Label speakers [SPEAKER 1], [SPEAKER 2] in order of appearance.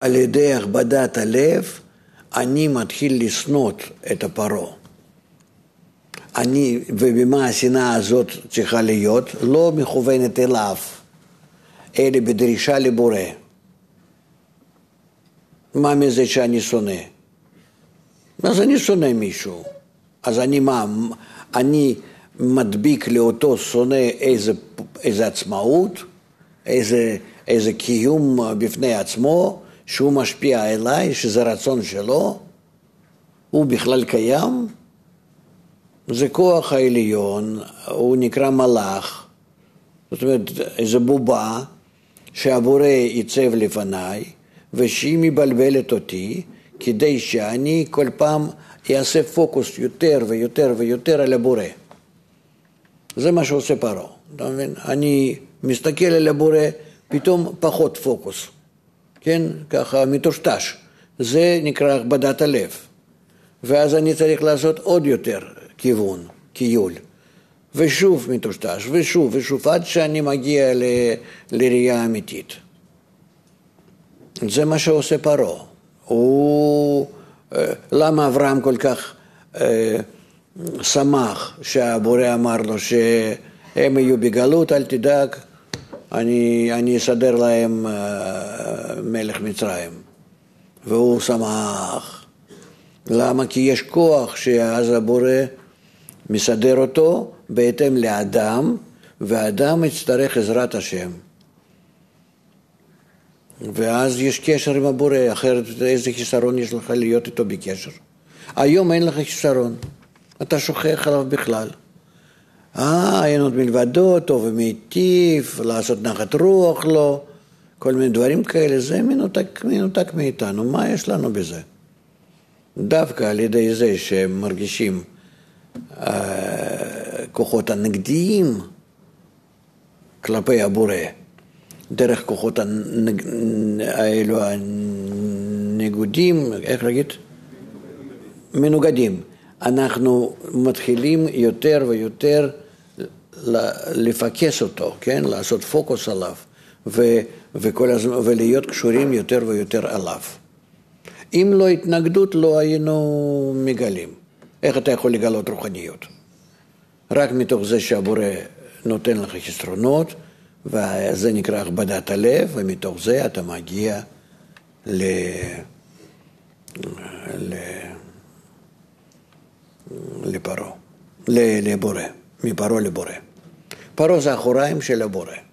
[SPEAKER 1] על ידי הכבדת הלב, אני מתחיל לשנות את הפרעה. אני, ובמה השנאה הזאת צריכה להיות? לא מכוונת אליו, אלא בדרישה לבורא. מה מזה שאני שונא? אז אני שונא מישהו. אז אני מה, אני מדביק לאותו שונא איזה, איזה עצמאות, איזה, איזה קיום בפני עצמו, שהוא משפיע אליי, שזה רצון שלו, הוא בכלל קיים? זה כוח העליון, הוא נקרא מלאך, זאת אומרת, איזו בובה שהבורא ייצב לפניי, ושהיא מבלבלת אותי, כדי שאני כל פעם אעשה פוקוס יותר ויותר ויותר על הבורא. זה מה שעושה פרעה, אתה מבין? אני מסתכל על הבורא, פתאום פחות פוקוס, כן? ככה מטושטש. זה נקרא הכבדת הלב. ואז אני צריך לעשות עוד יותר כיוון, כיול. ושוב מטושטש, ושוב ושוב, עד שאני מגיע ל... לראייה אמיתית. זה מה שעושה פרעה. הוא... אה, למה אברהם כל כך אה, שמח שהבורא אמר לו שהם יהיו בגלות, אל תדאג, אני, אני אסדר להם אה, מלך מצרים. והוא שמח. למה? כי יש כוח שאז הבורא מסדר אותו בהתאם לאדם, ואדם יצטרך עזרת השם. ואז יש קשר עם הבורא, אחרת איזה חיסרון יש לך להיות איתו בקשר. היום אין לך חיסרון, אתה שוכח עליו בכלל. אה, אין עוד מלבדו, טוב ומיטיב, לעשות נחת רוח לו, כל מיני דברים כאלה, זה מנותק, מנותק מאיתנו, מה יש לנו בזה? דווקא על ידי זה שהם מרגישים אה, כוחות הנגדיים כלפי הבורא, דרך כוחות הנג... האלו הנגודים, איך להגיד? מנוגדים. אנחנו מתחילים יותר ויותר לפקס אותו, כן? לעשות פוקוס עליו, ו... וכל הזמן, ולהיות קשורים יותר ויותר עליו. אם לא התנגדות, לא היינו מגלים. איך אתה יכול לגלות רוחניות? רק מתוך זה שהבורא נותן לך חסרונות, וזה נקרא הכבדת הלב, ומתוך זה אתה מגיע ל... ל... לפרעה, לבורא, מפרעה לבורא. פרעה זה אחוריים של הבורא.